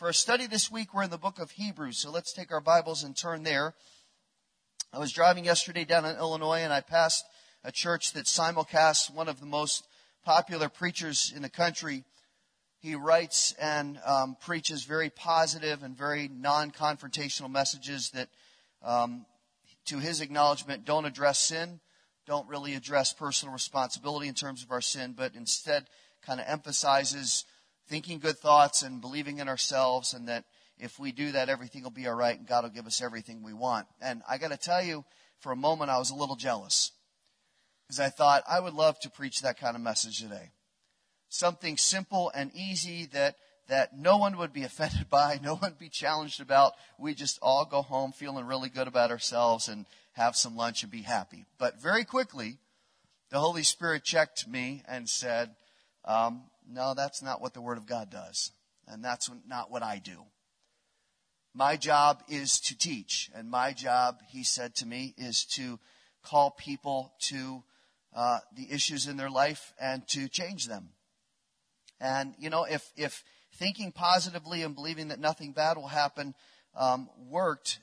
For a study this week, we're in the book of Hebrews, so let's take our Bibles and turn there. I was driving yesterday down in Illinois and I passed a church that simulcasts one of the most popular preachers in the country. He writes and um, preaches very positive and very non confrontational messages that, um, to his acknowledgement, don't address sin, don't really address personal responsibility in terms of our sin, but instead kind of emphasizes thinking good thoughts and believing in ourselves, and that if we do that, everything will be all right and God will give us everything we want. And I got to tell you, for a moment, I was a little jealous because I thought I would love to preach that kind of message today. Something simple and easy that that no one would be offended by, no one would be challenged about. We just all go home feeling really good about ourselves and have some lunch and be happy. But very quickly, the Holy Spirit checked me and said, um, no, that's not what the Word of God does. And that's not what I do. My job is to teach. And my job, he said to me, is to call people to uh, the issues in their life and to change them. And, you know, if, if thinking positively and believing that nothing bad will happen um, worked,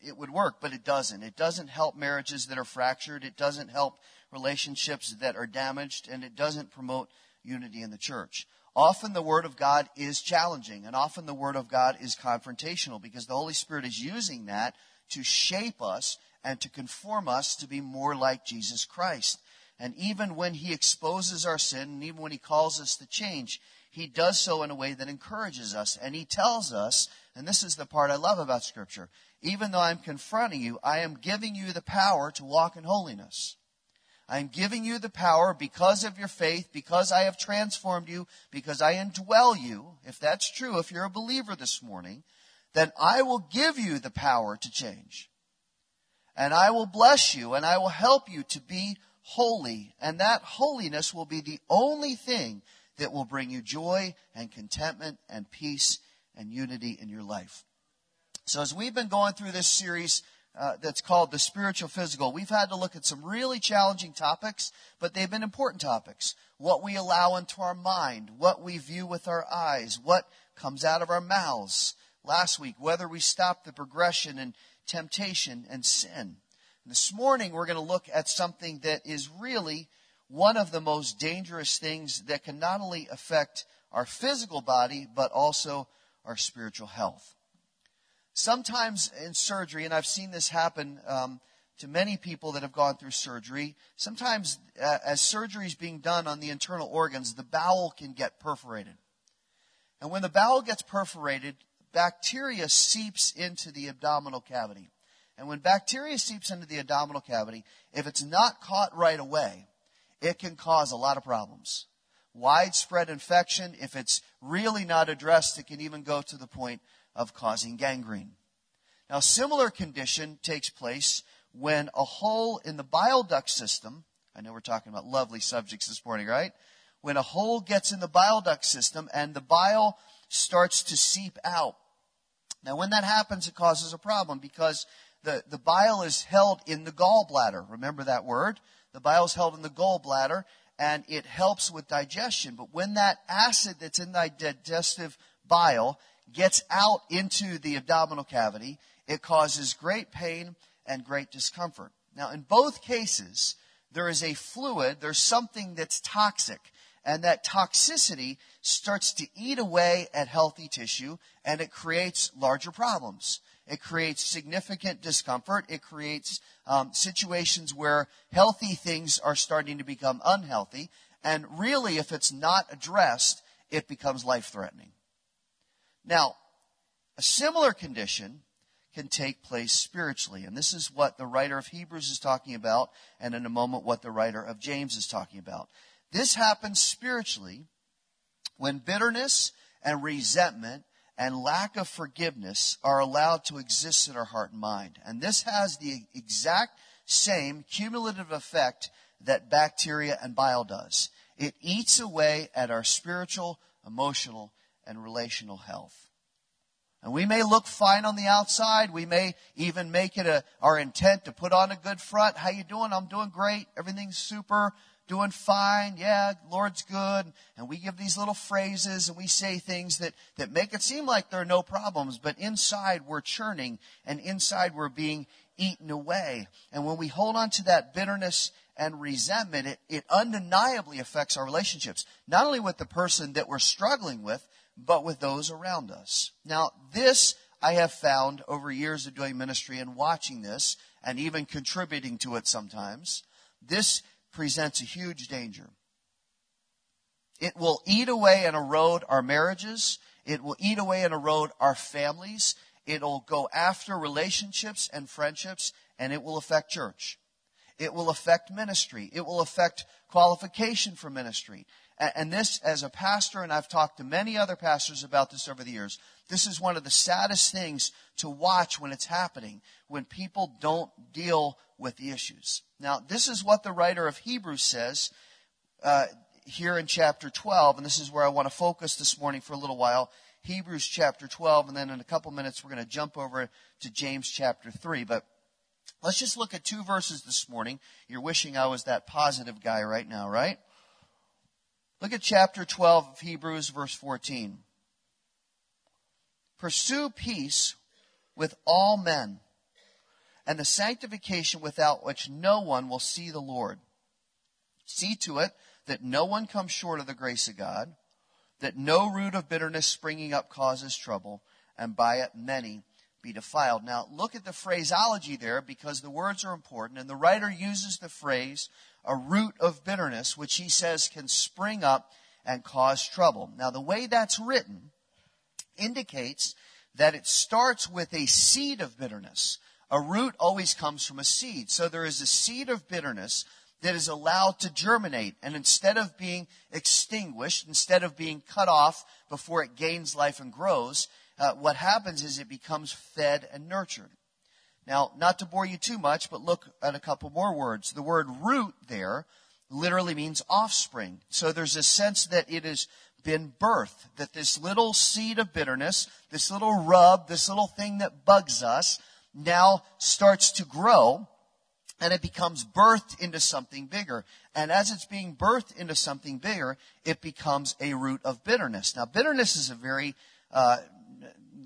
it would work, but it doesn't. It doesn't help marriages that are fractured. It doesn't help relationships that are damaged, and it doesn't promote unity in the church. Often the Word of God is challenging, and often the Word of God is confrontational because the Holy Spirit is using that to shape us and to conform us to be more like Jesus Christ. And even when He exposes our sin, and even when He calls us to change, He does so in a way that encourages us. And He tells us, and this is the part I love about Scripture, even though I'm confronting you, I am giving you the power to walk in holiness. I'm giving you the power because of your faith, because I have transformed you, because I indwell you. If that's true, if you're a believer this morning, then I will give you the power to change. And I will bless you and I will help you to be holy. And that holiness will be the only thing that will bring you joy and contentment and peace and unity in your life. So as we've been going through this series, uh, that's called the spiritual physical. We've had to look at some really challenging topics, but they've been important topics. What we allow into our mind, what we view with our eyes, what comes out of our mouths. Last week, whether we stop the progression and temptation and sin. And this morning, we're going to look at something that is really one of the most dangerous things that can not only affect our physical body, but also our spiritual health. Sometimes in surgery, and I've seen this happen um, to many people that have gone through surgery, sometimes uh, as surgery is being done on the internal organs, the bowel can get perforated. And when the bowel gets perforated, bacteria seeps into the abdominal cavity. And when bacteria seeps into the abdominal cavity, if it's not caught right away, it can cause a lot of problems. Widespread infection, if it's really not addressed, it can even go to the point of causing gangrene. Now, a similar condition takes place when a hole in the bile duct system, I know we're talking about lovely subjects this morning, right? When a hole gets in the bile duct system and the bile starts to seep out. Now, when that happens, it causes a problem because the, the bile is held in the gallbladder. Remember that word? The bile is held in the gallbladder and it helps with digestion. But when that acid that's in the digestive bile gets out into the abdominal cavity, it causes great pain and great discomfort. Now, in both cases, there is a fluid, there's something that's toxic, and that toxicity starts to eat away at healthy tissue, and it creates larger problems. It creates significant discomfort. It creates um, situations where healthy things are starting to become unhealthy. And really, if it's not addressed, it becomes life threatening. Now, a similar condition can take place spiritually. And this is what the writer of Hebrews is talking about, and in a moment, what the writer of James is talking about. This happens spiritually when bitterness and resentment and lack of forgiveness are allowed to exist in our heart and mind. And this has the exact same cumulative effect that bacteria and bile does. It eats away at our spiritual, emotional, and relational health. And we may look fine on the outside. We may even make it a, our intent to put on a good front. How you doing? I'm doing great. Everything's super. doing fine. Yeah, Lord's good. And we give these little phrases and we say things that, that make it seem like there are no problems, but inside we're churning and inside we're being eaten away. And when we hold on to that bitterness and resentment, it, it undeniably affects our relationships, not only with the person that we're struggling with, but with those around us. Now, this I have found over years of doing ministry and watching this and even contributing to it sometimes, this presents a huge danger. It will eat away and erode our marriages. It will eat away and erode our families. It'll go after relationships and friendships, and it will affect church. It will affect ministry. It will affect qualification for ministry. And this, as a pastor, and I've talked to many other pastors about this over the years, this is one of the saddest things to watch when it's happening, when people don't deal with the issues. Now, this is what the writer of Hebrews says uh, here in chapter 12, and this is where I want to focus this morning for a little while. Hebrews chapter 12, and then in a couple minutes we're going to jump over to James chapter 3. But let's just look at two verses this morning. You're wishing I was that positive guy right now, right? Look at chapter 12 of Hebrews, verse 14. Pursue peace with all men and the sanctification without which no one will see the Lord. See to it that no one comes short of the grace of God, that no root of bitterness springing up causes trouble, and by it many be defiled. Now, look at the phraseology there because the words are important, and the writer uses the phrase a root of bitterness, which he says can spring up and cause trouble. Now, the way that's written indicates that it starts with a seed of bitterness. A root always comes from a seed. So there is a seed of bitterness that is allowed to germinate. And instead of being extinguished, instead of being cut off before it gains life and grows, uh, what happens is it becomes fed and nurtured. Now, not to bore you too much, but look at a couple more words. The word root there literally means offspring. So there's a sense that it has been birthed, that this little seed of bitterness, this little rub, this little thing that bugs us, now starts to grow and it becomes birthed into something bigger. And as it's being birthed into something bigger, it becomes a root of bitterness. Now, bitterness is a very, uh,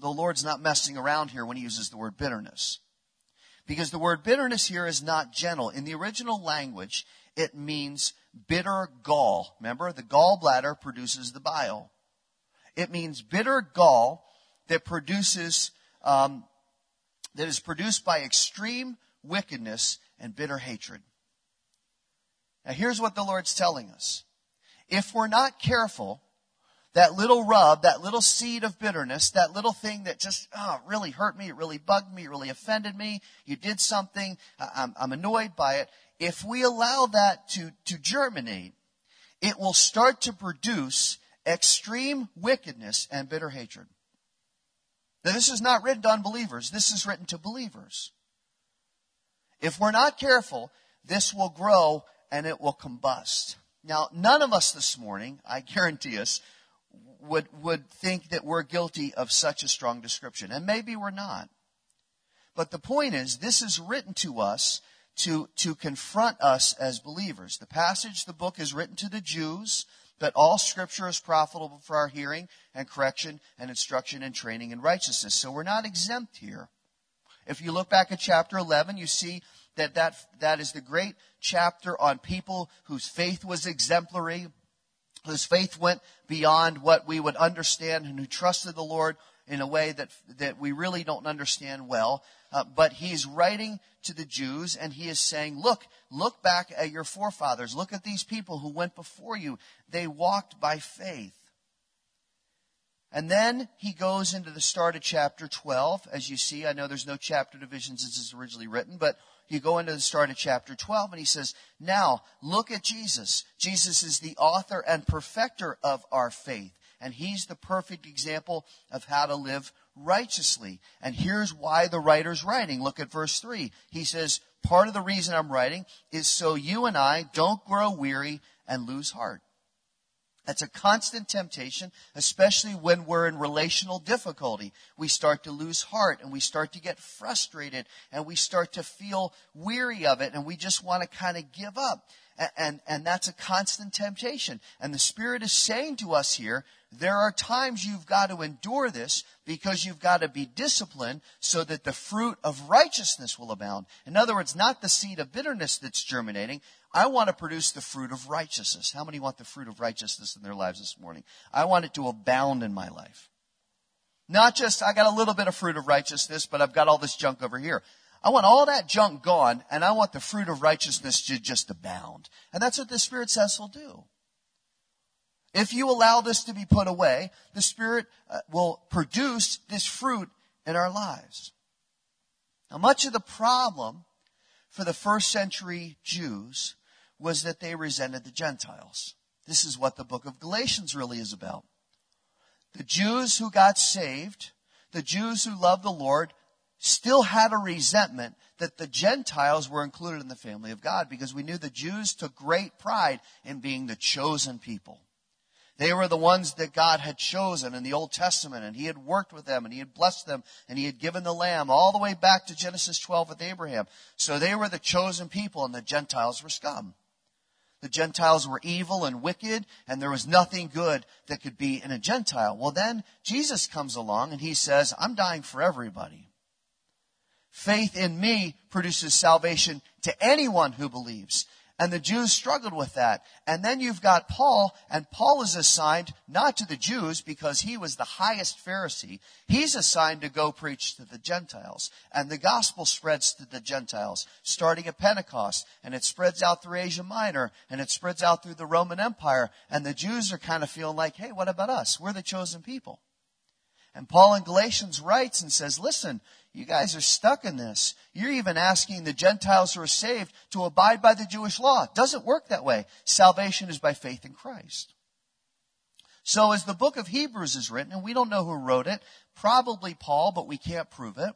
the Lord's not messing around here when he uses the word bitterness. Because the word bitterness here is not gentle. In the original language, it means bitter gall. Remember, the gallbladder produces the bile. It means bitter gall that produces, um, that is produced by extreme wickedness and bitter hatred. Now here's what the Lord's telling us. If we're not careful, that little rub, that little seed of bitterness, that little thing that just oh, really hurt me, it really bugged me, it really offended me, you did something, I'm, I'm annoyed by it. If we allow that to, to germinate, it will start to produce extreme wickedness and bitter hatred. Now, this is not written to unbelievers, this is written to believers. If we're not careful, this will grow and it will combust. Now, none of us this morning, I guarantee us, would, would think that we're guilty of such a strong description. And maybe we're not. But the point is, this is written to us to, to confront us as believers. The passage, the book is written to the Jews, that all scripture is profitable for our hearing and correction and instruction and training in righteousness. So we're not exempt here. If you look back at chapter 11, you see that that, that is the great chapter on people whose faith was exemplary, whose faith went beyond what we would understand and who trusted the Lord in a way that, that we really don't understand well. Uh, but he's writing to the Jews and he is saying, look, look back at your forefathers. Look at these people who went before you. They walked by faith. And then he goes into the start of chapter 12. As you see, I know there's no chapter divisions as it's originally written, but you go into the start of chapter 12 and he says, now look at Jesus. Jesus is the author and perfecter of our faith. And he's the perfect example of how to live righteously. And here's why the writer's writing. Look at verse 3. He says, part of the reason I'm writing is so you and I don't grow weary and lose heart. That's a constant temptation, especially when we're in relational difficulty. We start to lose heart and we start to get frustrated and we start to feel weary of it and we just want to kind of give up. And, and, and that's a constant temptation. And the Spirit is saying to us here, there are times you've got to endure this because you've got to be disciplined so that the fruit of righteousness will abound. In other words, not the seed of bitterness that's germinating. I want to produce the fruit of righteousness. How many want the fruit of righteousness in their lives this morning? I want it to abound in my life. Not just, I got a little bit of fruit of righteousness, but I've got all this junk over here. I want all that junk gone, and I want the fruit of righteousness to just abound. And that's what the Spirit says will do. If you allow this to be put away, the Spirit uh, will produce this fruit in our lives. Now, much of the problem for the first century Jews was that they resented the Gentiles. This is what the book of Galatians really is about. The Jews who got saved, the Jews who loved the Lord, still had a resentment that the Gentiles were included in the family of God because we knew the Jews took great pride in being the chosen people. They were the ones that God had chosen in the Old Testament and He had worked with them and He had blessed them and He had given the Lamb all the way back to Genesis 12 with Abraham. So they were the chosen people and the Gentiles were scum. The Gentiles were evil and wicked and there was nothing good that could be in a Gentile. Well then Jesus comes along and He says, I'm dying for everybody. Faith in me produces salvation to anyone who believes. And the Jews struggled with that. And then you've got Paul, and Paul is assigned not to the Jews because he was the highest Pharisee. He's assigned to go preach to the Gentiles. And the gospel spreads to the Gentiles, starting at Pentecost. And it spreads out through Asia Minor, and it spreads out through the Roman Empire. And the Jews are kind of feeling like, hey, what about us? We're the chosen people. And Paul in Galatians writes and says, listen, you guys are stuck in this. You're even asking the Gentiles who are saved to abide by the Jewish law. It doesn't work that way. Salvation is by faith in Christ. So as the book of Hebrews is written, and we don't know who wrote it, probably Paul, but we can't prove it.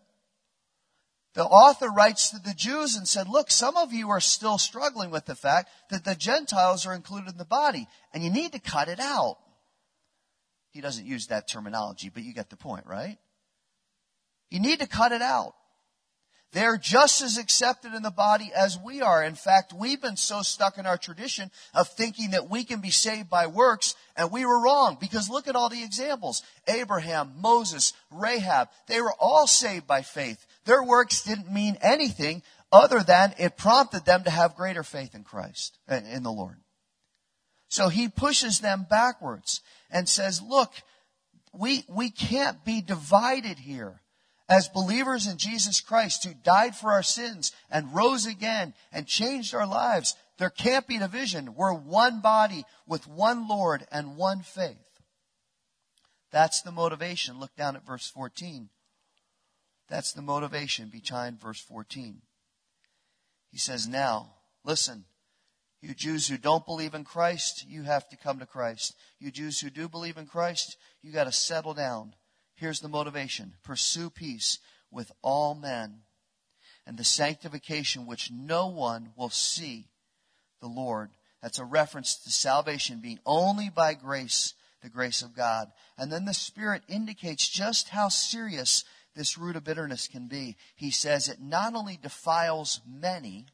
The author writes to the Jews and said, look, some of you are still struggling with the fact that the Gentiles are included in the body, and you need to cut it out. He doesn't use that terminology, but you get the point, right? You need to cut it out. They're just as accepted in the body as we are. In fact, we've been so stuck in our tradition of thinking that we can be saved by works, and we were wrong because look at all the examples. Abraham, Moses, Rahab, they were all saved by faith. Their works didn't mean anything other than it prompted them to have greater faith in Christ, in the Lord. So he pushes them backwards and says, look, we, we can't be divided here as believers in Jesus Christ who died for our sins and rose again and changed our lives, there can't be division. We're one body with one Lord and one faith. That's the motivation. Look down at verse 14. That's the motivation behind verse 14. He says, Now, listen, you Jews who don't believe in Christ, you have to come to Christ. You Jews who do believe in Christ, you got to settle down Here's the motivation pursue peace with all men and the sanctification which no one will see the Lord. That's a reference to salvation being only by grace, the grace of God. And then the Spirit indicates just how serious this root of bitterness can be. He says it not only defiles many,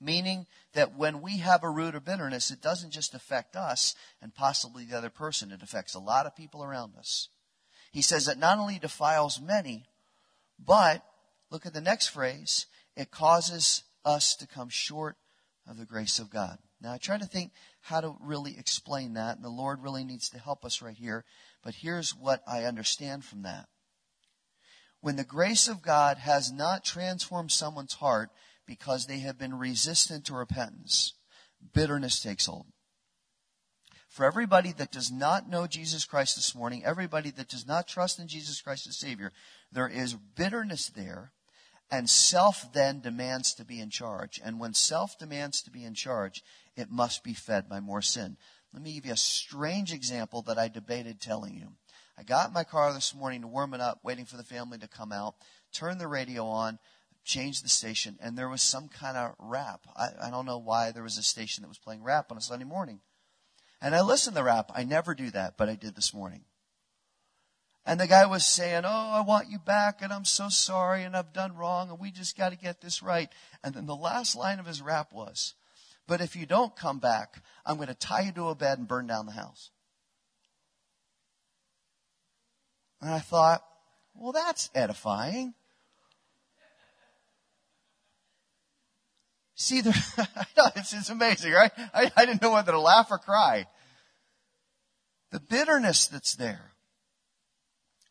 meaning that when we have a root of bitterness, it doesn't just affect us and possibly the other person, it affects a lot of people around us. He says it not only defiles many, but look at the next phrase, it causes us to come short of the grace of God. Now, I try to think how to really explain that, and the Lord really needs to help us right here. But here's what I understand from that. When the grace of God has not transformed someone's heart because they have been resistant to repentance, bitterness takes hold for everybody that does not know Jesus Christ this morning, everybody that does not trust in Jesus Christ as Savior, there is bitterness there, and self then demands to be in charge. And when self demands to be in charge, it must be fed by more sin. Let me give you a strange example that I debated telling you. I got in my car this morning to warm it up, waiting for the family to come out, turned the radio on, changed the station, and there was some kind of rap. I, I don't know why there was a station that was playing rap on a Sunday morning. And I listen to the rap. I never do that, but I did this morning. And the guy was saying, Oh, I want you back, and I'm so sorry, and I've done wrong, and we just got to get this right. And then the last line of his rap was, But if you don't come back, I'm going to tie you to a bed and burn down the house. And I thought, well, that's edifying. See, there, it's, it's amazing, right? I, I didn't know whether to laugh or cry. The bitterness that's there.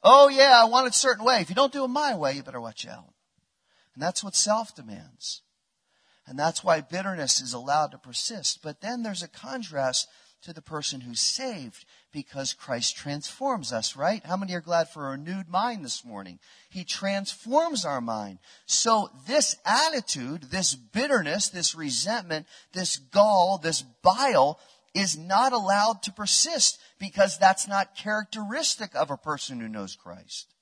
Oh yeah, I want it a certain way. If you don't do it my way, you better watch out. And that's what self demands. And that's why bitterness is allowed to persist. But then there's a contrast to the person who's saved because Christ transforms us, right? How many are glad for a renewed mind this morning? He transforms our mind. So this attitude, this bitterness, this resentment, this gall, this bile is not allowed to persist because that's not characteristic of a person who knows Christ.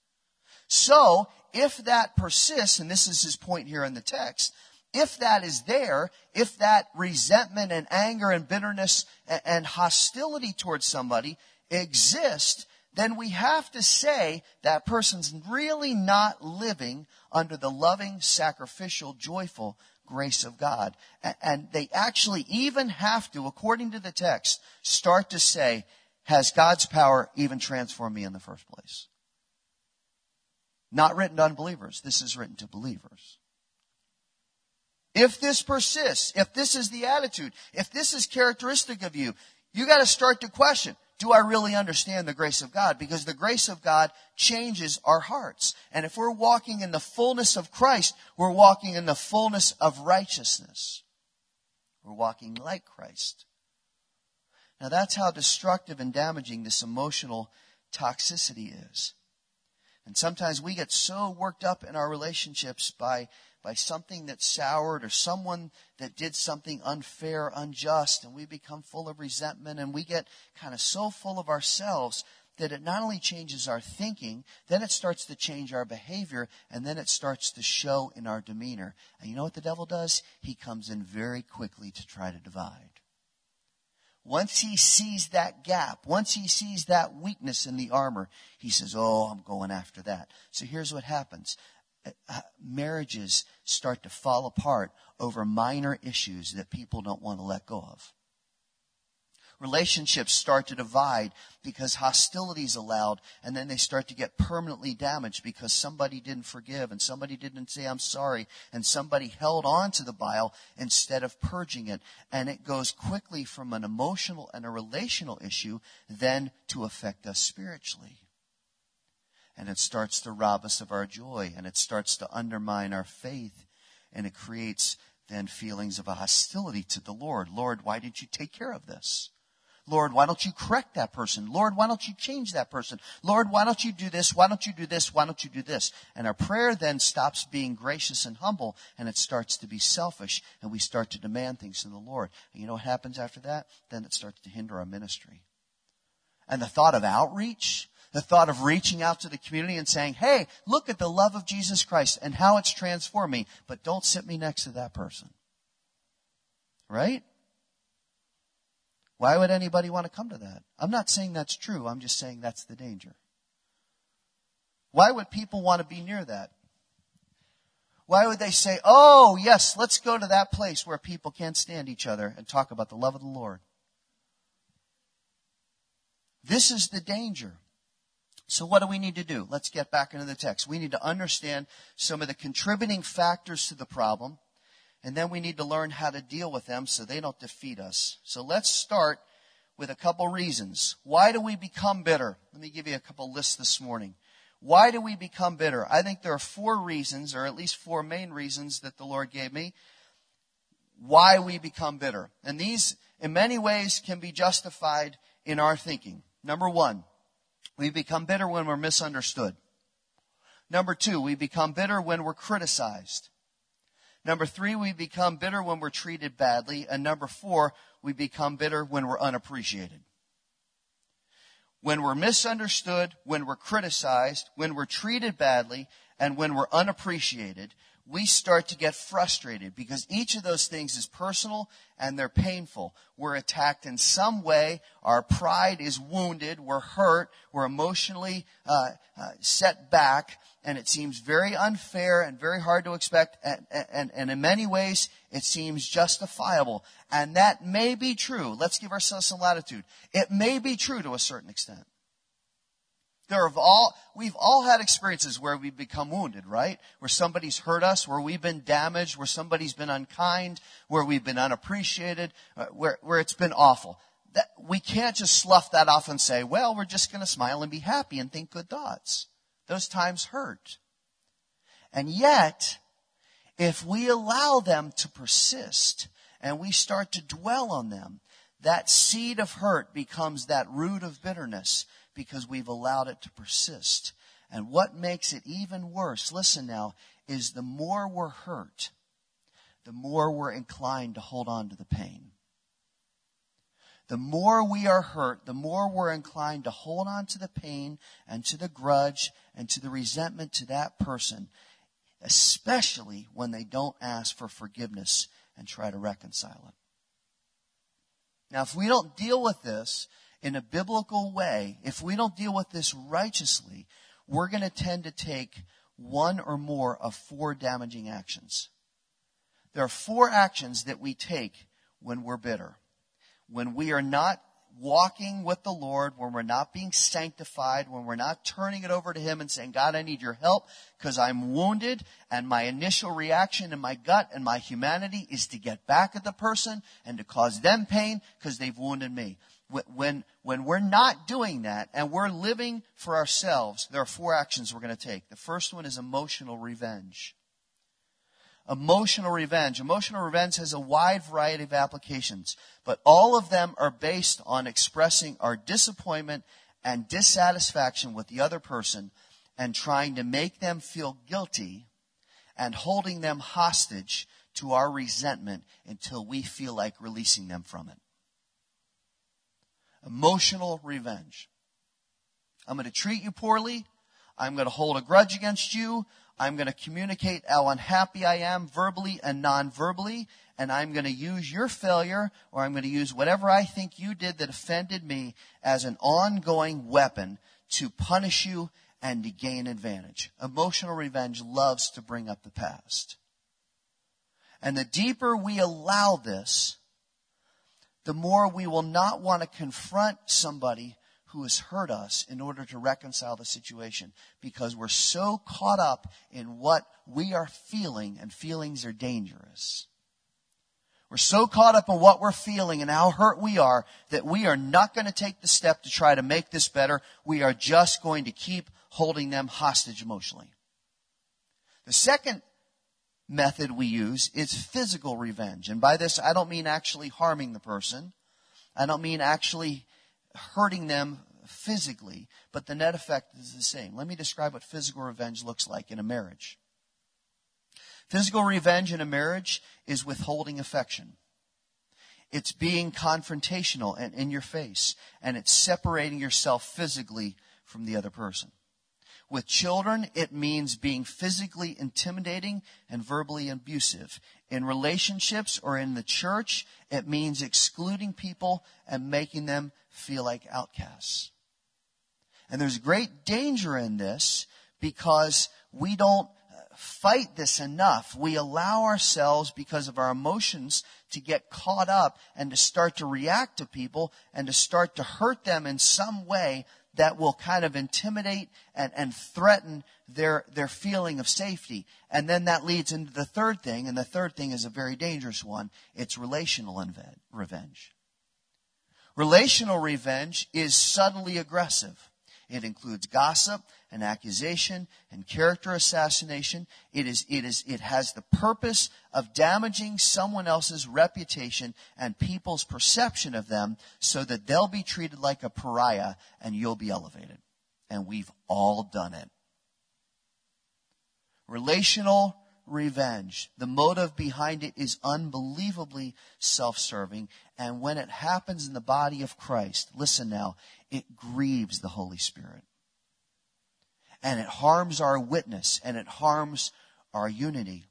So, if that persists, and this is his point here in the text, if that is there, if that resentment and anger and bitterness and hostility towards somebody exist, then we have to say that person's really not living under the loving, sacrificial, joyful grace of God. And they actually even have to, according to the text, start to say, has God's power even transformed me in the first place? Not written to unbelievers. This is written to believers. If this persists, if this is the attitude, if this is characteristic of you, you got to start to question, do I really understand the grace of God? Because the grace of God changes our hearts. And if we're walking in the fullness of Christ, we're walking in the fullness of righteousness. We're walking like Christ. Now that's how destructive and damaging this emotional toxicity is. And sometimes we get so worked up in our relationships by by something that soured or someone that did something unfair, unjust, and we become full of resentment and we get kind of so full of ourselves that it not only changes our thinking, then it starts to change our behavior, and then it starts to show in our demeanor. And you know what the devil does? He comes in very quickly to try to divide. Once he sees that gap, once he sees that weakness in the armor, he says, Oh, I'm going after that. So here's what happens Uh, marriages start to fall apart over minor issues that people don't want to let go of. Relationships start to divide because hostility is allowed, and then they start to get permanently damaged because somebody didn't forgive and somebody didn't say, I'm sorry, and somebody held on to the bile instead of purging it. And it goes quickly from an emotional and a relational issue then to affect us spiritually and it starts to rob us of our joy and it starts to undermine our faith and it creates then feelings of a hostility to the Lord. Lord, why didn't you take care of this? Lord, why don't you correct that person? Lord, why don't you change that person? Lord, why don't you do this? Why don't you do this? Why don't you do this? And our prayer then stops being gracious and humble and it starts to be selfish and we start to demand things from the Lord. And you know what happens after that? Then it starts to hinder our ministry. And the thought of outreach, the thought of reaching out to the community and saying, hey, look at the love of Jesus Christ and how it's transformed me, but don't sit me next to that person. Right? Why would anybody want to come to that? I'm not saying that's true. I'm just saying that's the danger. Why would people want to be near that? Why would they say, oh, yes, let's go to that place where people can't stand each other and talk about the love of the Lord? This is the danger. So what do we need to do? Let's get back into the text. We need to understand some of the contributing factors to the problem, and then we need to learn how to deal with them so they don't defeat us. So let's start with a couple reasons. Why do we become bitter? Let me give you a couple lists this morning. Why do we become bitter? I think there are four reasons, or at least four main reasons that the Lord gave me, why we become bitter. And these, in many ways, can be justified in our thinking. Number one, we become bitter when we're misunderstood. Number two, we become bitter when we're criticized. Number three, we become bitter when we're treated badly. And number four, we become bitter when we're unappreciated. When we're misunderstood, when we're criticized, when we're treated badly, and when we're unappreciated, we start to get frustrated because each of those things is personal and they're painful. We're attacked in some way. Our pride is wounded. We're hurt. We're emotionally uh, uh, set back. And it seems very unfair and very hard to expect. And, and, and in many ways, it seems justifiable. And that may be true. Let's give ourselves some latitude. It may be true to a certain extent. There have all, we've all had experiences where we've become wounded, right? Where somebody's hurt us, where we've been damaged, where somebody's been unkind, where we've been unappreciated, uh, where, where it's been awful. That, we can't just slough that off and say, well, we're just going to smile and be happy and think good thoughts. Those times hurt. And yet, if we allow them to persist and we start to dwell on them, that seed of hurt becomes that root of bitterness because we've allowed it to persist. And what makes it even worse, listen now, is the more we're hurt, the more we're inclined to hold on to the pain. The more we are hurt, the more we're inclined to hold on to the pain and to the grudge and to the resentment to that person, especially when they don't ask for forgiveness and try to reconcile it. Now, if we don't deal with this, in a biblical way, if we don't deal with this righteously, we're going to tend to take one or more of four damaging actions. There are four actions that we take when we're bitter. When we are not walking with the Lord, when we're not being sanctified, when we're not turning it over to Him and saying, God, I need your help because I'm wounded and my initial reaction in my gut and my humanity is to get back at the person and to cause them pain because they've wounded me when, when we're not doing that and we're living for ourselves, there are four actions we're going to take. The first one is emotional revenge. Emotional revenge. Emotional revenge has a wide variety of applications, but all of them are based on expressing our disappointment and dissatisfaction with the other person and trying to make them feel guilty and holding them hostage to our resentment until we feel like releasing them from it emotional revenge. I'm going to treat you poorly. I'm going to hold a grudge against you. I'm going to communicate how unhappy I am verbally and non-verbally. And I'm going to use your failure or I'm going to use whatever I think you did that offended me as an ongoing weapon to punish you and to gain advantage. Emotional revenge loves to bring up the past. And the deeper we allow this, the more we will not want to confront somebody who has hurt us in order to reconcile the situation because we're so caught up in what we are feeling, and feelings are dangerous. We're so caught up in what we're feeling and how hurt we are that we are not going to take the step to try to make this better. We are just going to keep holding them hostage emotionally. The second method we use is physical revenge. And by this, I don't mean actually harming the person. I don't mean actually hurting them physically, but the net effect is the same. Let me describe what physical revenge looks like in a marriage. Physical revenge in a marriage is withholding affection. It's being confrontational and in your face, and it's separating yourself physically from the other person. With children, it means being physically intimidating and verbally abusive. In relationships or in the church, it means excluding people and making them feel like outcasts. And there's great danger in this because we don't uh, fight this enough. We allow ourselves, because of our emotions, to get caught up and to start to react to people and to start to hurt them in some way that will kind of intimidate and, and threaten their, their feeling of safety. And then that leads into the third thing, and the third thing is a very dangerous one. It's relational revenge. Relational revenge is subtly aggressive. It includes gossip and accusation and character assassination. It is, it is, it has the purpose of damaging someone else's reputation and people's perception of them so that they'll be treated like a pariah and you'll be elevated. And we've all done it. Relational revenge. The motive behind it is unbelievably self-serving. And when it happens in the body of Christ, listen now, it grieves the Holy Spirit. And it harms our witness and it harms our unity.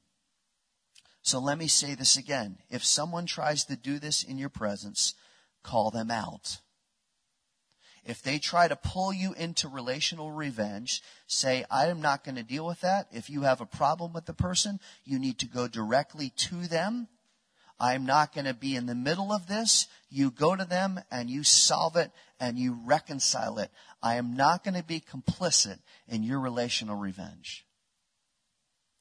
So let me say this again. If someone tries to do this in your presence, call them out. If they try to pull you into relational revenge, say, I am not going to deal with that. If you have a problem with the person, you need to go directly to them. I'm not going to be in the middle of this. You go to them and you solve it and you reconcile it. I am not going to be complicit in your relational revenge.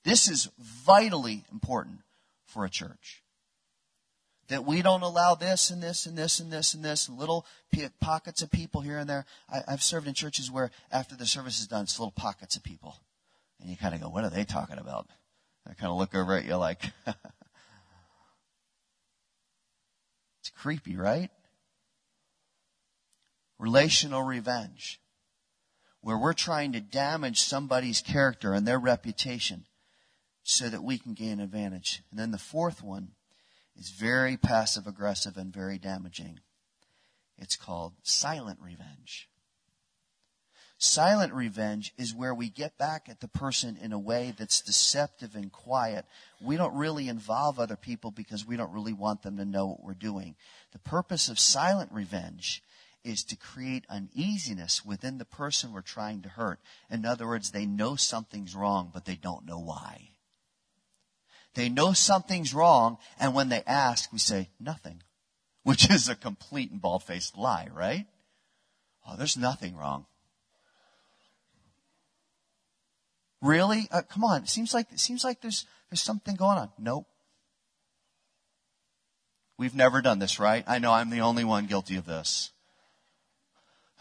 This is vitally important for a church. That we don't allow this and this and this and this and this, and little pockets of people here and there. I, have served in churches where after the service is done, it's little pockets of people. And you kind of go, what are they talking about? I kind of look over at you like, it's creepy, right? Relational revenge. Where we're trying to damage somebody's character and their reputation so that we can gain advantage. And then the fourth one is very passive aggressive and very damaging. It's called silent revenge. Silent revenge is where we get back at the person in a way that's deceptive and quiet. We don't really involve other people because we don't really want them to know what we're doing. The purpose of silent revenge is to create uneasiness within the person we're trying to hurt. In other words, they know something's wrong, but they don't know why. They know something's wrong, and when they ask, we say, nothing. Which is a complete and bald faced lie, right? Oh, there's nothing wrong. Really? Uh, come on. It seems like, it seems like there's, there's something going on. Nope. We've never done this, right? I know I'm the only one guilty of this.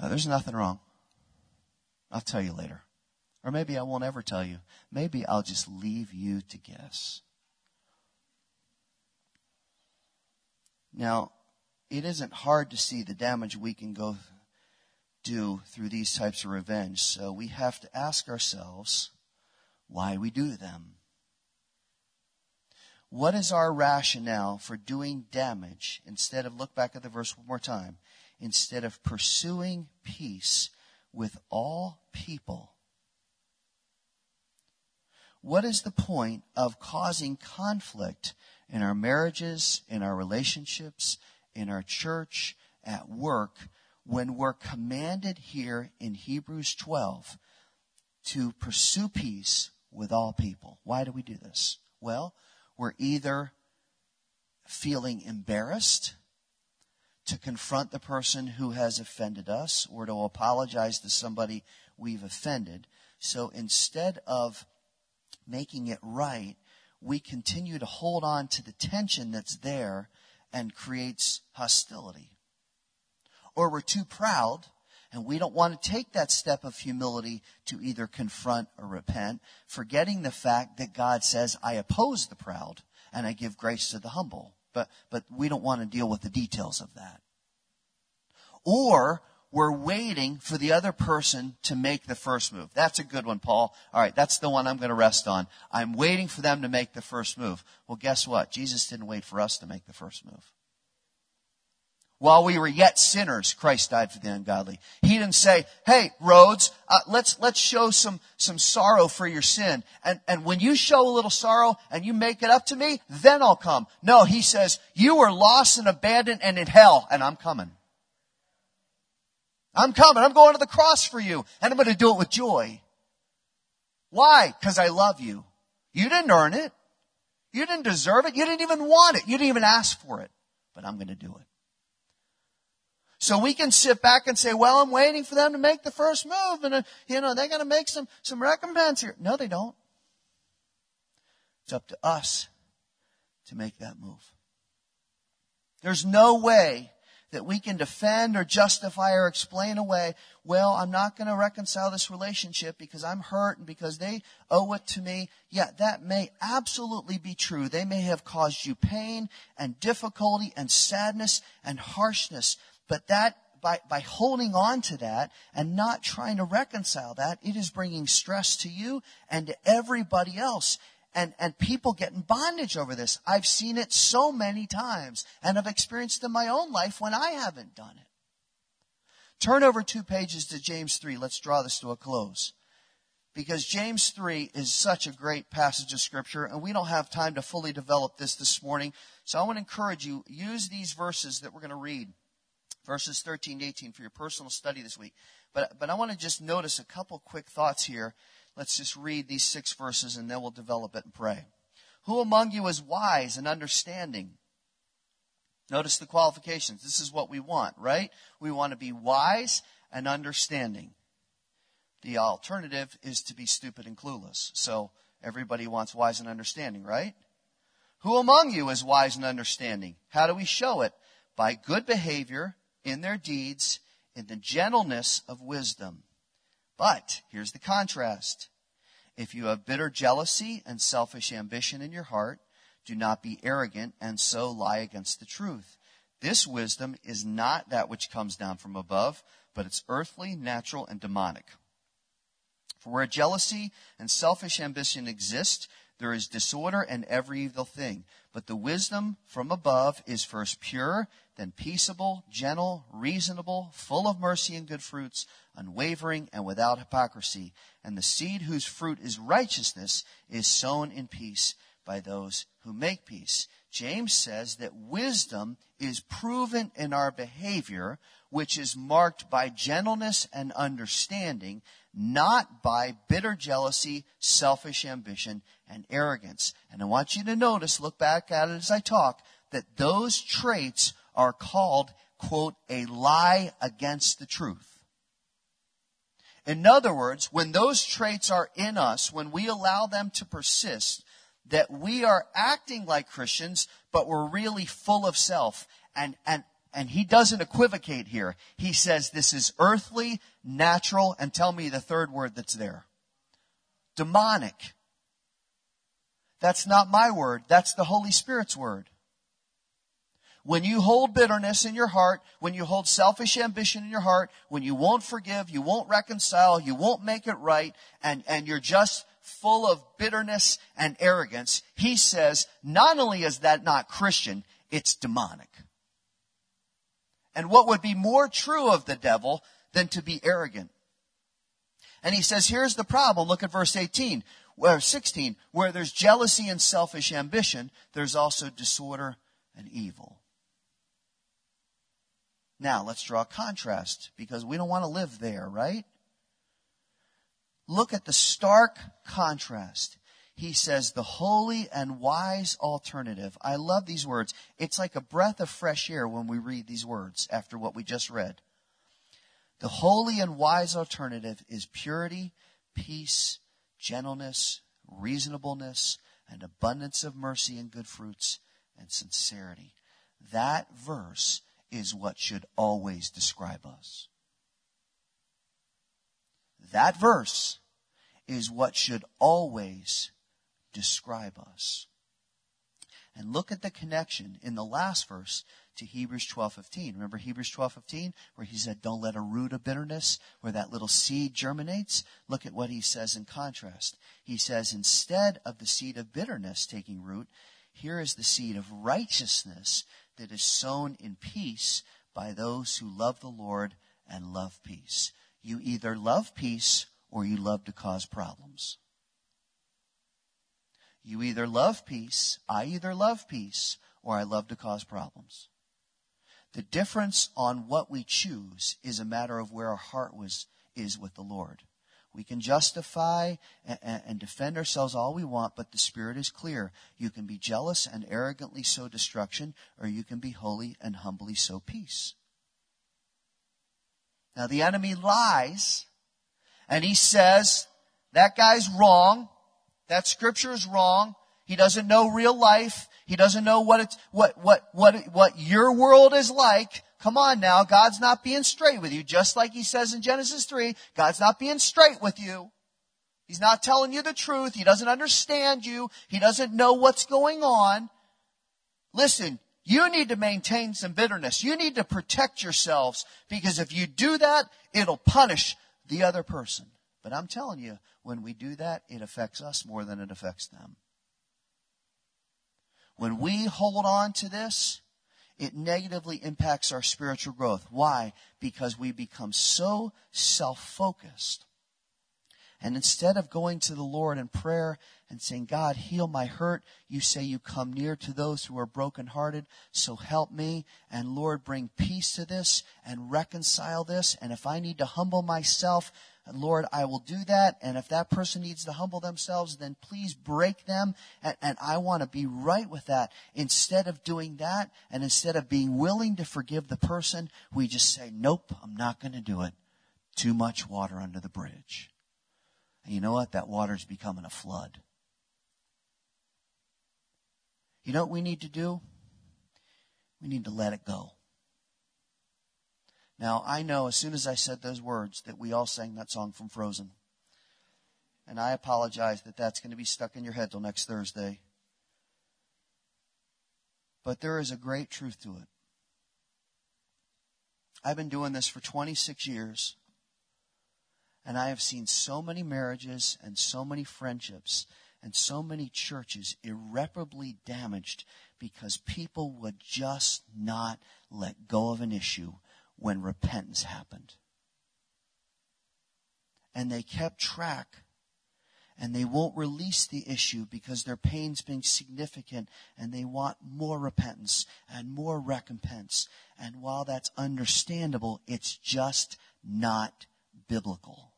There's nothing wrong. I'll tell you later. Or maybe I won't ever tell you. Maybe I'll just leave you to guess. Now, it isn't hard to see the damage we can go do through these types of revenge. So we have to ask ourselves why we do them. What is our rationale for doing damage instead of, look back at the verse one more time, instead of pursuing peace with all people? What is the point of causing conflict in our marriages, in our relationships, in our church, at work, when we're commanded here in Hebrews 12 to pursue peace with all people. Why do we do this? Well, we're either feeling embarrassed to confront the person who has offended us or to apologize to somebody we've offended. So instead of making it right, we continue to hold on to the tension that's there and creates hostility. Or we're too proud and we don't want to take that step of humility to either confront or repent, forgetting the fact that God says, I oppose the proud and I give grace to the humble. But, but we don't want to deal with the details of that. Or we're waiting for the other person to make the first move. That's a good one, Paul. All right, that's the one I'm going to rest on. I'm waiting for them to make the first move. Well, guess what? Jesus didn't wait for us to make the first move. While we were yet sinners, Christ died for the ungodly. He didn't say, "Hey, Rhodes, uh, let's let's show some some sorrow for your sin, and and when you show a little sorrow and you make it up to me, then I'll come." No, he says, "You were lost and abandoned and in hell, and I'm coming." I'm coming. I'm going to the cross for you. And I'm going to do it with joy. Why? Because I love you. You didn't earn it. You didn't deserve it. You didn't even want it. You didn't even ask for it. But I'm going to do it. So we can sit back and say, well, I'm waiting for them to make the first move and, uh, you know, they're going to make some, some recompense here. No, they don't. It's up to us to make that move. There's no way that we can defend or justify or explain away, well, I'm not going to reconcile this relationship because I'm hurt and because they owe it to me. Yeah, that may absolutely be true. They may have caused you pain and difficulty and sadness and harshness, but that by, by holding on to that and not trying to reconcile that, it is bringing stress to you and to everybody else and, and people get in bondage over this. I've seen it so many times and I've experienced in my own life when I haven't done it. Turn over two pages to James 3. Let's draw this to a close. because James 3 is such a great passage of scripture and we don't have time to fully develop this this morning. So I want to encourage you, use these verses that we're going to read, verses 13 to 18 for your personal study this week. But, but I want to just notice a couple quick thoughts here. Let's just read these six verses and then we'll develop it and pray. Who among you is wise and understanding? Notice the qualifications. This is what we want, right? We want to be wise and understanding. The alternative is to be stupid and clueless. So everybody wants wise and understanding, right? Who among you is wise and understanding? How do we show it? By good behavior in their deeds, in the gentleness of wisdom. But here's the contrast. If you have bitter jealousy and selfish ambition in your heart, do not be arrogant and so lie against the truth. This wisdom is not that which comes down from above, but it's earthly, natural, and demonic. For where jealousy and selfish ambition exist, there is disorder and every evil thing. But the wisdom from above is first pure, then peaceable, gentle, reasonable, full of mercy and good fruits, unwavering and without hypocrisy. And the seed whose fruit is righteousness is sown in peace by those who make peace. James says that wisdom is proven in our behavior, which is marked by gentleness and understanding, not by bitter jealousy, selfish ambition, and arrogance. And I want you to notice, look back at it as I talk, that those traits are called, quote, a lie against the truth. In other words, when those traits are in us, when we allow them to persist, that we are acting like Christians, but we're really full of self. And, and, and he doesn't equivocate here. He says this is earthly, natural, and tell me the third word that's there. Demonic. That's not my word. That's the Holy Spirit's word. When you hold bitterness in your heart, when you hold selfish ambition in your heart, when you won't forgive, you won't reconcile, you won't make it right, and, and you're just full of bitterness and arrogance, he says, not only is that not Christian, it's demonic. And what would be more true of the devil than to be arrogant? And he says, here's the problem. Look at verse 18, or 16. Where there's jealousy and selfish ambition, there's also disorder and evil. Now, let's draw a contrast because we don't want to live there, right? Look at the stark contrast. He says the holy and wise alternative. I love these words. It's like a breath of fresh air when we read these words after what we just read. The holy and wise alternative is purity, peace, gentleness, reasonableness, and abundance of mercy and good fruits and sincerity. That verse is what should always describe us. That verse is what should always describe us. And look at the connection in the last verse to Hebrews 12:15. Remember Hebrews 12:15 where he said don't let a root of bitterness where that little seed germinates? Look at what he says in contrast. He says instead of the seed of bitterness taking root, here is the seed of righteousness that is sown in peace by those who love the Lord and love peace. You either love peace or you love to cause problems. You either love peace, I either love peace, or I love to cause problems. The difference on what we choose is a matter of where our heart was, is with the Lord. We can justify and, and, defend ourselves all we want, but the Spirit is clear. You can be jealous and arrogantly sow destruction, or you can be holy and humbly sow peace. Now the enemy lies and he says, that guy's wrong. That scripture is wrong. He doesn't know real life. He doesn't know what it's, what, what, what, what your world is like. Come on now. God's not being straight with you. Just like he says in Genesis 3, God's not being straight with you. He's not telling you the truth. He doesn't understand you. He doesn't know what's going on. Listen, you need to maintain some bitterness. You need to protect yourselves because if you do that, it'll punish the other person. But I'm telling you, when we do that, it affects us more than it affects them. When we hold on to this, it negatively impacts our spiritual growth. Why? Because we become so self focused. And instead of going to the Lord in prayer and saying, God, heal my hurt, you say you come near to those who are brokenhearted. So help me. And Lord, bring peace to this and reconcile this. And if I need to humble myself, Lord, I will do that. And if that person needs to humble themselves, then please break them. And, and, I want to be right with that. Instead of doing that, and instead of being willing to forgive the person, we just say, nope, I'm not going to do it. Too much water under the bridge. And you know what? That water's becoming a flood. You know what we need to do? We need to let it go. Now, I know as soon as I said those words that we all sang that song from Frozen. And I apologize that that's going to be stuck in your head till next Thursday. But there is a great truth to it. I've been doing this for 26 years. And I have seen so many marriages and so many friendships and so many churches irreparably damaged because people would just not let go of an issue when repentance happened. And they kept track and they won't release the issue because their pain's being significant and they want more repentance and more recompense. And while that's understandable, it's just not biblical.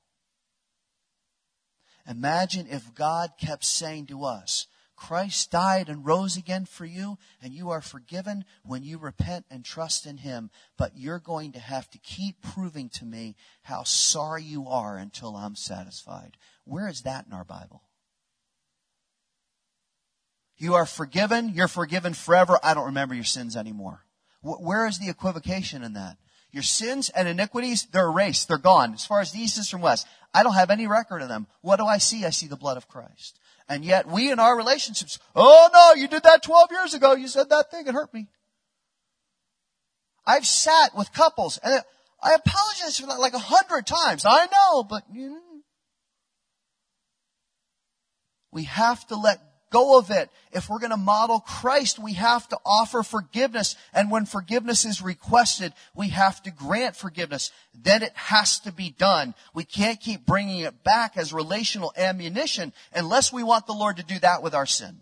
Imagine if God kept saying to us, Christ died and rose again for you, and you are forgiven when you repent and trust in Him. But you're going to have to keep proving to me how sorry you are until I'm satisfied. Where is that in our Bible? You are forgiven. You're forgiven forever. I don't remember your sins anymore. Where is the equivocation in that? Your sins and iniquities, they're erased. They're gone. As far as the east is from west. I don't have any record of them. What do I see? I see the blood of Christ. And yet we in our relationships, oh no, you did that 12 years ago. You said that thing. It hurt me. I've sat with couples and I apologize for that like a hundred times. I know, but no. We have to let go of it. If we're going to model Christ, we have to offer forgiveness. And when forgiveness is requested, we have to grant forgiveness. Then it has to be done. We can't keep bringing it back as relational ammunition unless we want the Lord to do that with our sin.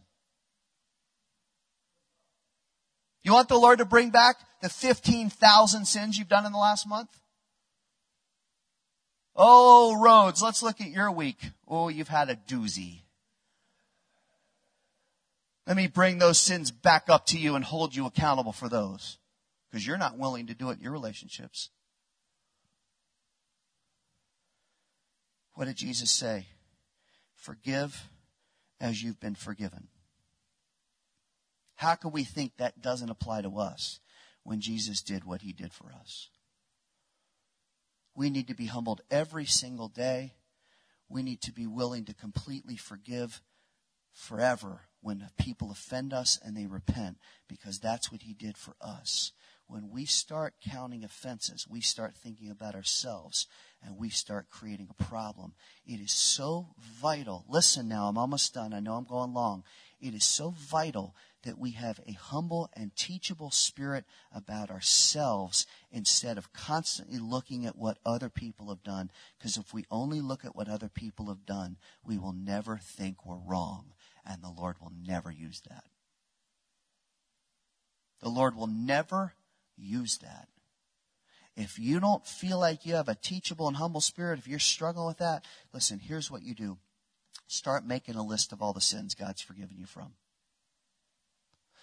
You want the Lord to bring back the 15,000 sins you've done in the last month? Oh, Rhodes, let's look at your week. Oh, you've had a doozy. Let me bring those sins back up to you and hold you accountable for those. Because you're not willing to do it in your relationships. What did Jesus say? Forgive as you've been forgiven. How can we think that doesn't apply to us when Jesus did what he did for us? We need to be humbled every single day. We need to be willing to completely forgive forever when people offend us and they repent because that's what he did for us. When we start counting offenses, we start thinking about ourselves and we start creating a problem. It is so vital. Listen now, I'm almost done. I know I'm going long. It is so vital that we have a humble and teachable spirit about ourselves instead of constantly looking at what other people have done. Because if we only look at what other people have done, we will never think we're wrong and the Lord will never use that. The Lord will never use that. If you don't feel like you have a teachable and humble spirit, if you're struggling with that, listen, here's what you do. Start making a list of all the sins God's forgiven you from.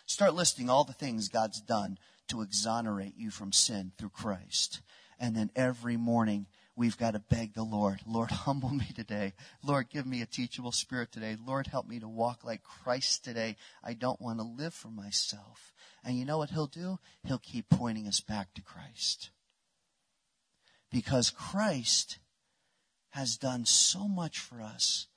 Start listing all the things God's done to exonerate you from sin through Christ. And then every morning, we've got to beg the Lord, Lord, humble me today. Lord, give me a teachable spirit today. Lord, help me to walk like Christ today. I don't want to live for myself. And you know what he'll do? He'll keep pointing us back to Christ. Because Christ has done so much for us.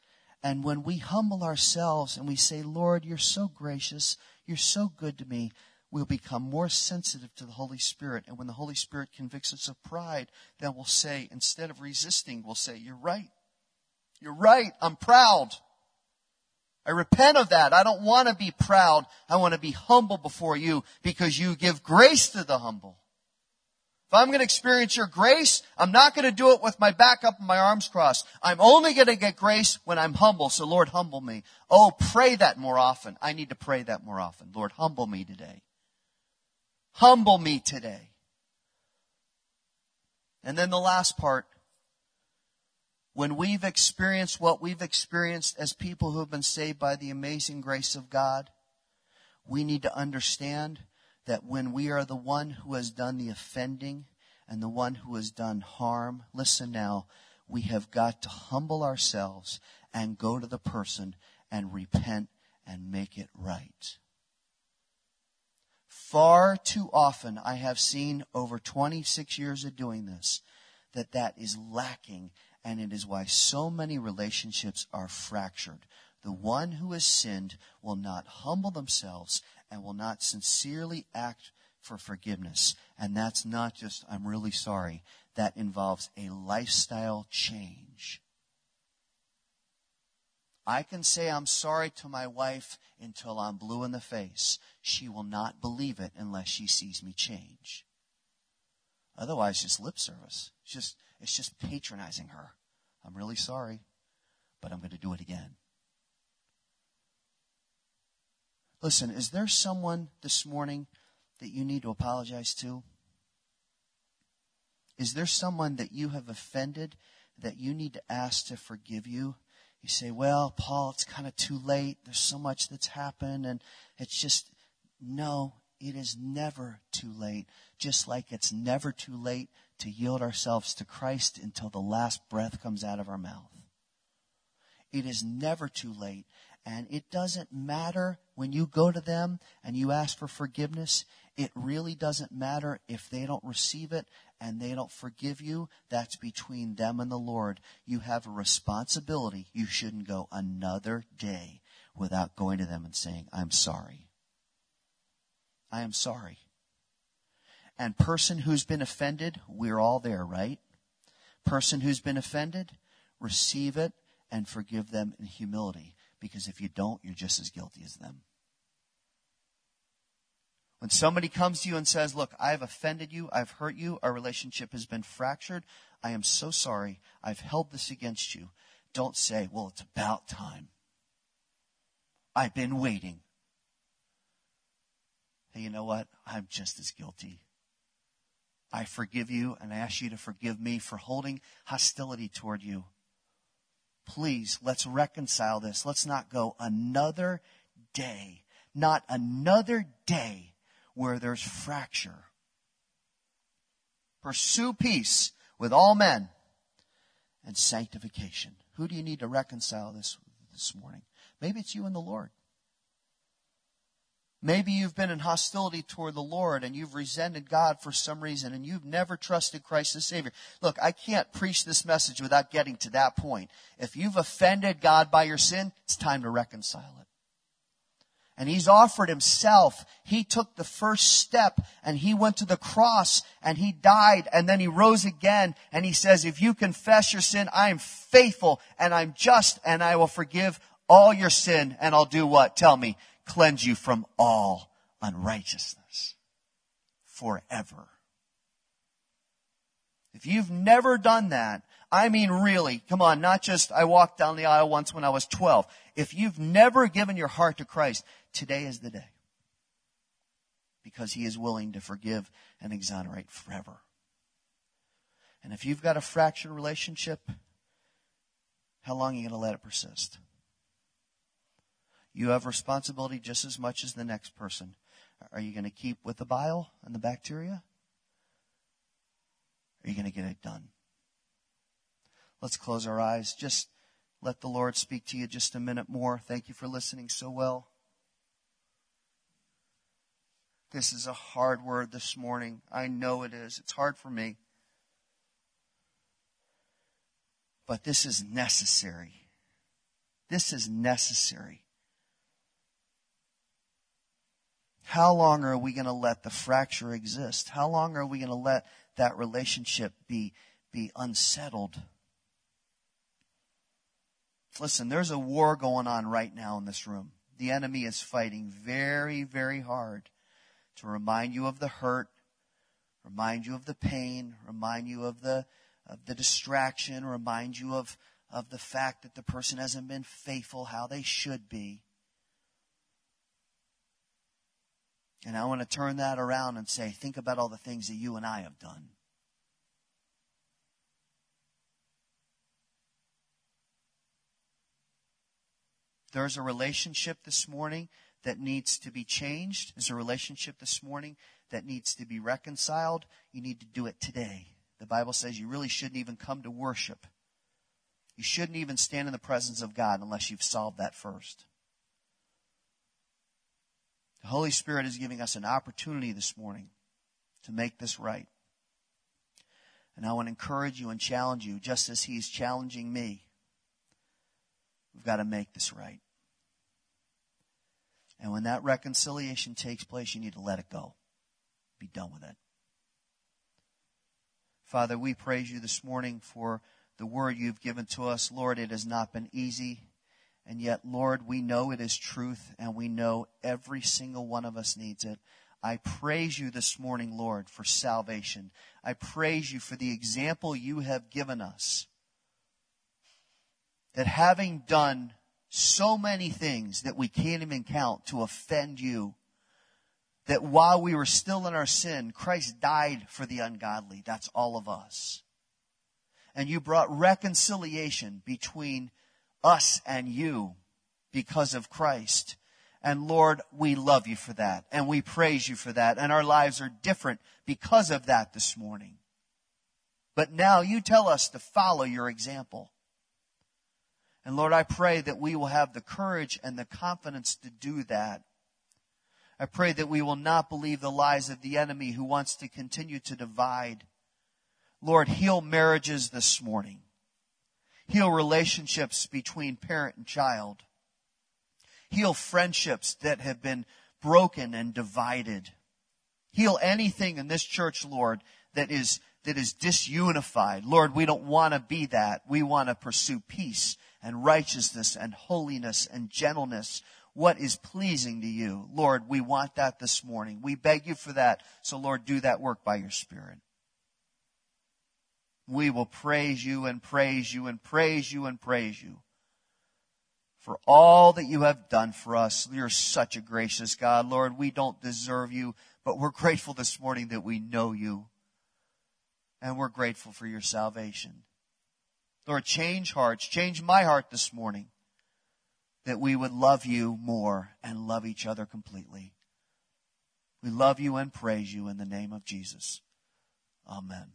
And when we humble ourselves and we say, Lord, you're so gracious, you're so good to me, we'll become more sensitive to the Holy Spirit. And when the Holy Spirit convicts us of pride, then we'll say, instead of resisting, we'll say, You're right. You're right. I'm proud. I repent of that. I don't want to be proud. I want to be humble before you because you give grace to the humble. If I'm going to experience your grace, I'm not going to do it with my back up and my arms crossed. I'm only going to get grace when I'm humble. So Lord, humble me. Oh, pray that more often. I need to pray that more often. Lord, humble me today. Humble me today. And then the last part. When we've experienced what we've experienced as people who have been saved by the amazing grace of God, we need to understand that when we are the one who has done the offending and the one who has done harm, listen now, we have got to humble ourselves and go to the person and repent and make it right. Far too often I have seen over 26 years of doing this that that is lacking and it is why so many relationships are fractured. The one who has sinned will not humble themselves and will not sincerely act for forgiveness. And that's not just, I'm really sorry. That involves a lifestyle change. I can say I'm sorry to my wife until I'm blue in the face. She will not believe it unless she sees me change. Otherwise, just lip service. It's just, it's just patronizing her. I'm really sorry, but I'm going to do it again. Listen, is there someone this morning that you need to apologize to? Is there someone that you have offended that you need to ask to forgive you? You say, well, Paul, it's kind of too late. There's so much that's happened and it's just, no, it is never too late. Just like it's never too late to yield ourselves to Christ until the last breath comes out of our mouth. It is never too late. And it doesn't matter when you go to them and you ask for forgiveness. It really doesn't matter if they don't receive it and they don't forgive you. That's between them and the Lord. You have a responsibility. You shouldn't go another day without going to them and saying, I'm sorry. I am sorry. And person who's been offended, we're all there, right? Person who's been offended, receive it and forgive them in humility. Because if you don't, you're just as guilty as them. When somebody comes to you and says, Look, I've offended you, I've hurt you, our relationship has been fractured, I am so sorry, I've held this against you. Don't say, Well, it's about time. I've been waiting. Hey, you know what? I'm just as guilty. I forgive you and I ask you to forgive me for holding hostility toward you please, let's reconcile this. Let's not go another day, not another day where there's fracture. Pursue peace with all men and sanctification. Who do you need to reconcile this this morning? Maybe it's you and the Lord. Maybe you've been in hostility toward the Lord and you've resented God for some reason and you've never trusted Christ as Savior. Look, I can't preach this message without getting to that point. If you've offended God by your sin, it's time to reconcile it. And He's offered Himself. He took the first step and He went to the cross and He died and then He rose again and He says, if you confess your sin, I am faithful and I'm just and I will forgive all your sin and I'll do what? Tell me cleanse you from all unrighteousness forever. If you've never done that, I mean really, come on, not just I walked down the aisle once when I was 12. If you've never given your heart to Christ, today is the day. Because he is willing to forgive and exonerate forever. And if you've got a fractured relationship, how long are you going to let it persist? You have responsibility just as much as the next person. Are you going to keep with the bile and the bacteria? Are you going to get it done? Let's close our eyes. Just let the Lord speak to you just a minute more. Thank you for listening so well. This is a hard word this morning. I know it is. It's hard for me. But this is necessary. This is necessary. How long are we going to let the fracture exist? How long are we going to let that relationship be, be unsettled? Listen, there's a war going on right now in this room. The enemy is fighting very, very hard to remind you of the hurt, remind you of the pain, remind you of the, of the distraction, remind you of, of the fact that the person hasn't been faithful how they should be. And I want to turn that around and say, think about all the things that you and I have done. There's a relationship this morning that needs to be changed. There's a relationship this morning that needs to be reconciled. You need to do it today. The Bible says you really shouldn't even come to worship. You shouldn't even stand in the presence of God unless you've solved that first. The Holy Spirit is giving us an opportunity this morning to make this right. And I want to encourage you and challenge you, just as He's challenging me. We've got to make this right. And when that reconciliation takes place, you need to let it go. Be done with it. Father, we praise you this morning for the word you've given to us. Lord, it has not been easy. And yet, Lord, we know it is truth and we know every single one of us needs it. I praise you this morning, Lord, for salvation. I praise you for the example you have given us. That having done so many things that we can't even count to offend you, that while we were still in our sin, Christ died for the ungodly. That's all of us. And you brought reconciliation between us and you because of Christ. And Lord, we love you for that. And we praise you for that. And our lives are different because of that this morning. But now you tell us to follow your example. And Lord, I pray that we will have the courage and the confidence to do that. I pray that we will not believe the lies of the enemy who wants to continue to divide. Lord, heal marriages this morning. Heal relationships between parent and child. Heal friendships that have been broken and divided. Heal anything in this church, Lord, that is, that is disunified. Lord, we don't want to be that. We want to pursue peace and righteousness and holiness and gentleness. What is pleasing to you? Lord, we want that this morning. We beg you for that. So Lord, do that work by your Spirit. We will praise you and praise you and praise you and praise you for all that you have done for us. You're such a gracious God. Lord, we don't deserve you, but we're grateful this morning that we know you. And we're grateful for your salvation. Lord, change hearts, change my heart this morning that we would love you more and love each other completely. We love you and praise you in the name of Jesus. Amen.